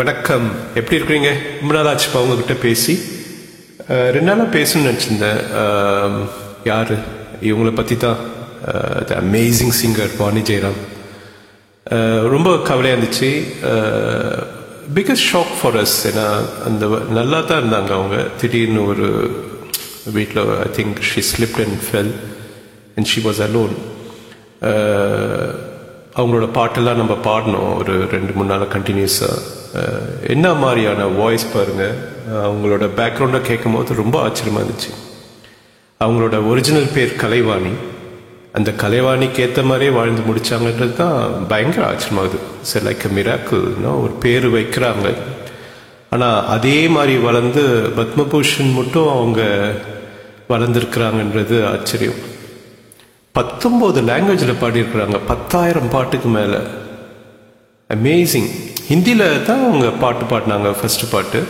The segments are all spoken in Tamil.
வணக்கம். எப்படி இருக்கிறீங்க? ரொம்ப நாள் ஆச்சுப்பா உங்ககிட்ட பேசி. ரெண்டு நாளாக பேசணும்னு நினச்சிருந்தேன். யார்? இவங்கள பற்றி தான் the amazing singer Vani Jayaram ரொம்ப கவலையாக இருந்துச்சு. பிகஸ்ட் ஷாக் ஃபார் அஸ் ஏன்னா அந்த நல்லா தான் இருந்தாங்க அவங்க. திடீர்னு ஒரு வீட்டில் I think she slipped and fell and she was alone அவங்களோட பாட்டெல்லாம் நம்ம பாடினோம் ஒரு ரெண்டு மூணு நாள் கண்டினியூஸாக என்ன மாதிரியான வாய்ஸ் பாருங்கள் அவங்களோட பேக்ரவுண்டை கேட்கும் போது ரொம்ப ஆச்சரியமா இருந்துச்சு. அவங்களோட ஒரிஜினல் பேர் கலைவாணி. அந்த கலைவாணிக்கு ஏற்ற மாதிரியே வாழ்ந்து முடிச்சாங்கன்றது தான் பயங்கர ஆச்சரியமாகுது சரி லைக் மிராக்குல்னா ஒரு பேர் வைக்கிறாங்க. ஆனால் அதே மாதிரி வளர்ந்து பத்மபூஷன் மட்டும் அவங்க வளர்ந்துருக்கிறாங்கன்றது ஆச்சரியம். பத்தொம்போது லாங்குவேஜில் பாடியிருக்கிறாங்க. பத்தாயிரம் பாட்டுக்கு மேலே. அமேசிங் ஹிந்தியில் தான் அவங்க பாட்டு பாடினாங்க ஃபஸ்ட்டு பாட்டு.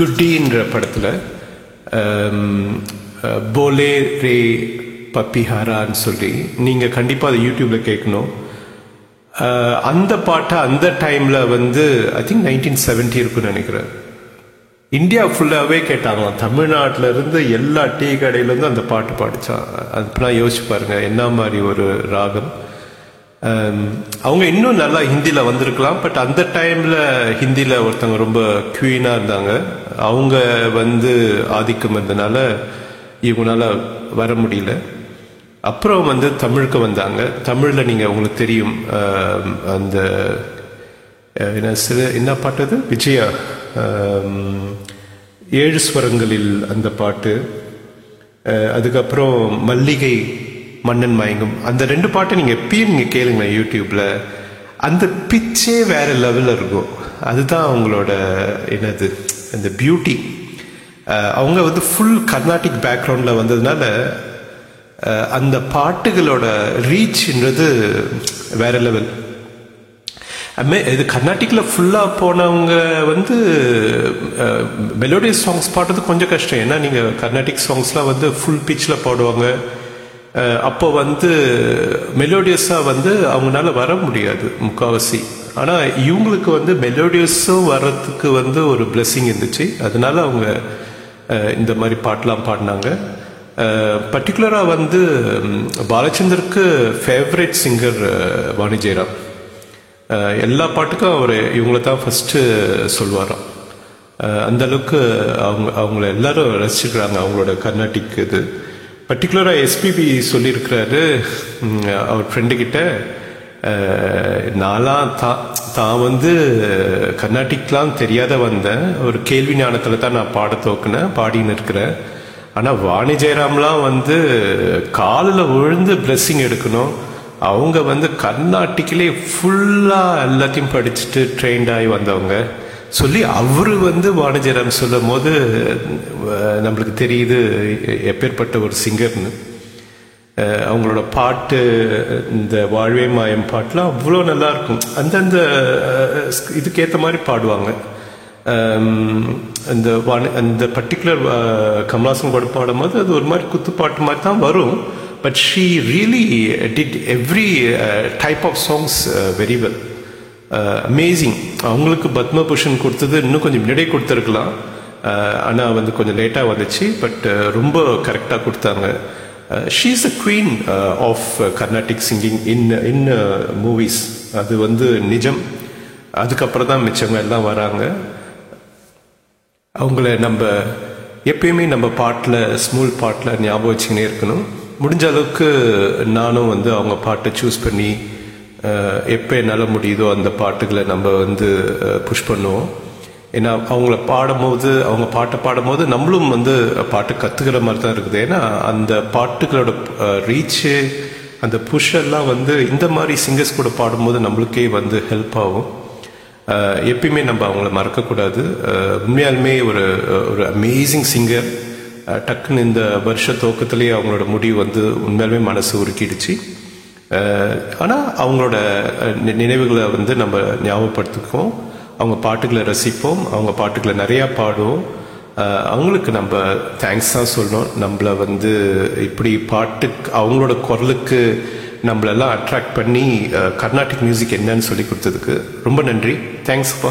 குட்டின்ற படத்தில் um, uh, போலே ரே பப்பிஹாரான்னு சொல்லி. நீங்கள் கண்டிப்பாக அதை யூடியூப்பில் கேட்கணும். Uh, அந்த பாட்டை அந்த டைமில் வந்து ஐ திங்க் நைன்டீன் செவன்ட்டி இருக்குன்னு நினைக்கிறேன். இந்தியா ஃபுல்லாகவே கேட்டாங்களாம். தமிழ்நாட்டில் இருந்து எல்லா டீ கடையிலேருந்து அந்த பாட்டு பாடிச்சான் அதுப்பெல்லாம் யோசிச்சு பாருங்க என்ன மாதிரி ஒரு ராகம். அவங்க இன்னும் நல்லா ஹிந்தியில் வந்திருக்கலாம் பட் அந்த டைமில் ஹிந்தியில் ஒருத்தவங்க ரொம்ப குவீனாக இருந்தாங்க. அவங்க வந்து ஆதிக்கம் இருந்தனால இவங்களால வர முடியல. அப்புறம் வந்து தமிழுக்கு வந்தாங்க. தமிழில் நீங்கள் உங்களுக்கு தெரியும் அந்த என்ன சில என்ன பாட்டு அது? விஜயா ஏழு ஸ்வரங்களில் அந்த பாட்டு அதுக்கப்புறம் மல்லிகை மன்னன் மயங்கும். அந்த ரெண்டு பாட்டை நீங்கள் எப்பயும் நீங்கள் கேளுங்க யூடியூப்பில் அந்த பிச்சே வேறு லெவலில் இருக்கும். அதுதான் அவங்களோட என்னது அந்த பியூட்டி அவங்க வந்து ஃபுல் கர்நாடிக் பேக்ரவுண்டில் வந்ததுனால அந்த பாட்டுகளோட ரீச்ன்றது வேற லெவல் இது கர்நாட்டிக்கில் ஃபுல்லாக போனவங்க வந்து மெலோடியஸ் சாங்ஸ் பாடுறது கொஞ்சம் கஷ்டம். ஏன்னா நீங்கள் கர்நாடிக் சாங்ஸ்லாம் வந்து ஃபுல் பிச்சில் பாடுவாங்க. அப்போ வந்து மெலோடியஸாக வந்து அவங்களால வர முடியாது முக்காவாசி. ஆனால் இவங்களுக்கு வந்து மெலோடியஸும் வர்றதுக்கு வந்து ஒரு பிளெஸ்ஸிங் இருந்துச்சு. அதனால அவங்க இந்த மாதிரி பாட்டெலாம் பாடினாங்க. பர்டிகுலராக வந்து பாலச்சந்தருக்கு ஃபேவரட் சிங்கர் வாணி ஜெயராம் எல்லா பாட்டுக்கும் அவர் இவங்கள தான் ஃபஸ்ட்டு சொல்லுவாராம் அந்தளவுக்கு அவங்க அவங்கள எல்லாரும் ரசிச்சிருக்கிறாங்க அவங்களோட கர்நாடிக் இது. பர்டிகுலராக எஸ்பிபி சொல்லியிருக்கிறாரு அவர் ஃப்ரெண்டுக்கிட்ட நான்லாம் தான் தான் வந்து கர்நாடிக்லாம் தெரியாத வந்தேன். ஒரு கேள்வி ஞானத்தில் தான் நான் பாட தோக்குனேன் பாடின்னு இருக்கிறேன். ஆனால் வாணி ஜெயராம்லாம் வந்து காலில் விழுந்து blessing எடுக்கணும். அவங்க வந்து கர்நாட்டிக்கிலே ஃபுல்லாக எல்லாத்தையும் படிச்சுட்டு ட்ரெயின்ட் ஆகி வந்தவங்க. சொல்லி அவர் வந்து வாணிஜரம் சொல்லும் போது நம்மளுக்கு தெரியுது எப்பேற்பட்ட ஒரு சிங்கர்னு. அவங்களோட பாட்டு இந்த வாழ்வே மாயம் பாட்டுலாம் அவ்வளோ நல்லாயிருக்கும். அந்தந்த இதுக்கேற்ற மாதிரி பாடுவாங்க. அந்த வாணி அந்த பர்டிகுலர் கமலாசன் கூட பாடும்போது அது ஒரு மாதிரி குத்துப்பாட்டு மாதிரி தான் வரும். But she really did every type of songs very well amazing அவங்களுக்கு பத்மபூஷன் கொடுத்தது இன்னும் கொஞ்சம் முன்னாடியே கொடுத்துருக்கலாம். Uh, ஆனால் வந்து கொஞ்சம் லேட்டாக வந்துச்சு பட் uh, ரொம்ப கரெக்டாக கொடுத்தாங்க. She is a queen of Carnatic singing in in movies அது வந்து நிஜம். அதுக்கப்புறம் தான் மிச்சவங்க எல்லாம் வராங்க. அவங்கள நம்ம எப்பயுமே நம்ம பாட்டில் ஸ்மூல் பாட்டில் ஞாபகம் வச்சுக்கினே இருக்கணும். முடிஞ்ச அளவுக்கு நானும் வந்து அவங்க பாட்டை சூஸ் பண்ணி எப்போ என்னால் முடியுதோ அந்த பாட்டுகளை நம்ம வந்து புஷ் பண்ணுவோம். ஏன்னா அவங்கள பாடும்போது அவங்க பாட்டை பாடும்போது நம்மளும் வந்து பாட்டு கற்றுக்கிற மாதிரி தான் இருக்குது. ஏன்னா அந்த பாட்டுகளோட ரீச்சு அந்த புஷ் எல்லாம் வந்து இந்த மாதிரி சிங்கர்ஸ் கூட பாடும்போது நம்மளுக்கே வந்து ஹெல்ப் ஆகும். எப்பயுமே நம்ம அவங்கள மறக்கக்கூடாது. உண்மையாலுமே ஒரு ஒரு அமேசிங் சிங்கர் டக்குன்னு இந்த வருஷ துவக்கத்திலேயே அவங்களோட முடிவு வந்து உண்மையாலுமே மனசு உருக்கிடுச்சு. ஆனால் அவங்களோட நி- நினைவுகளை வந்து நம்ம ஞாபகப்படுத்திக்குவோம். அவங்க பாட்டுகளை ரசிப்போம். அவங்க பாட்டுகளை நிறையா பாடுவோம். அவங்களுக்கு நம்ம தேங்க்ஸ் தான் சொல்லணும். நம்மள வந்து இப்படி பாட்டுக்கு அவங்களோட குரலுக்கு நம்மளெல்லாம் அட்ராக்ட் பண்ணி கர்நாடிக் மியூசிக் என்னன்னு சொல்லி கொடுத்ததுக்கு ரொம்ப நன்றி. தேங்க்ஸ்ப்பா